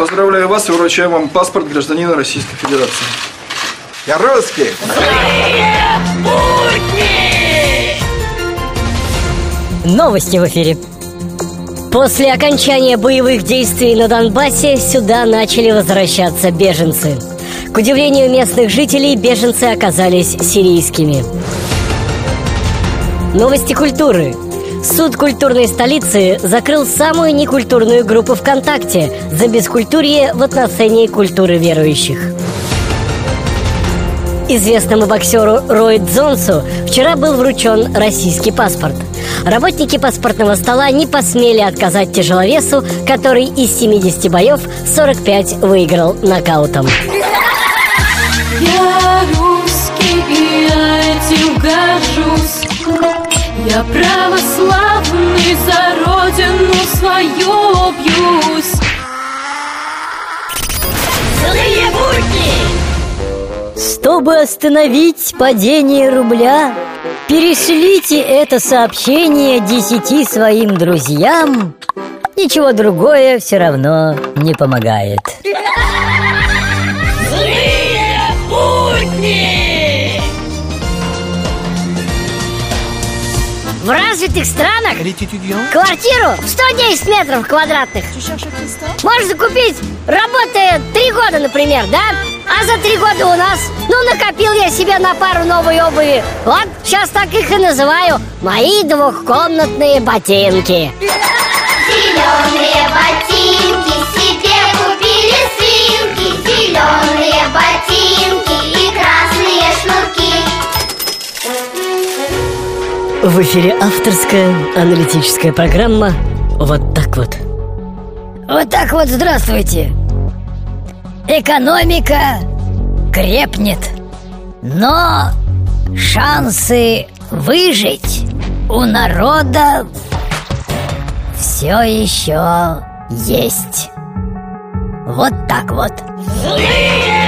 Поздравляю вас и вручаю вам паспорт гражданина Российской Федерации. Я русский! Новости в эфире. После окончания боевых действий на Донбассе сюда начали возвращаться беженцы. К удивлению местных жителей, беженцы оказались сирийскими. Новости культуры. Суд культурной столицы закрыл самую некультурную группу ВКонтакте за бескультурье в отношении культуры верующих. Известному боксеру Рой Дзонсу вчера был вручен российский паспорт. Работники паспортного стола не посмели отказать тяжеловесу, который из 70 боев 45 выиграл нокаутом. Я русский, и я этим горжусь Я православный, за родину свою бьюсь Чтобы остановить падение рубля, перешлите это сообщение десяти своим друзьям. Ничего другое все равно не помогает. В развитых странах квартиру в 110 метров квадратных можно купить, работая три года, например, да? А за три года у нас, ну, накопил я себе на пару новой обуви. Вот, сейчас так их и называю Мои двухкомнатные ботинки Зеленые В эфире авторская аналитическая программа «Вот так вот» Вот так вот, здравствуйте. Экономика крепнет Но шансы выжить у народа все еще есть. Вот так вот. Злые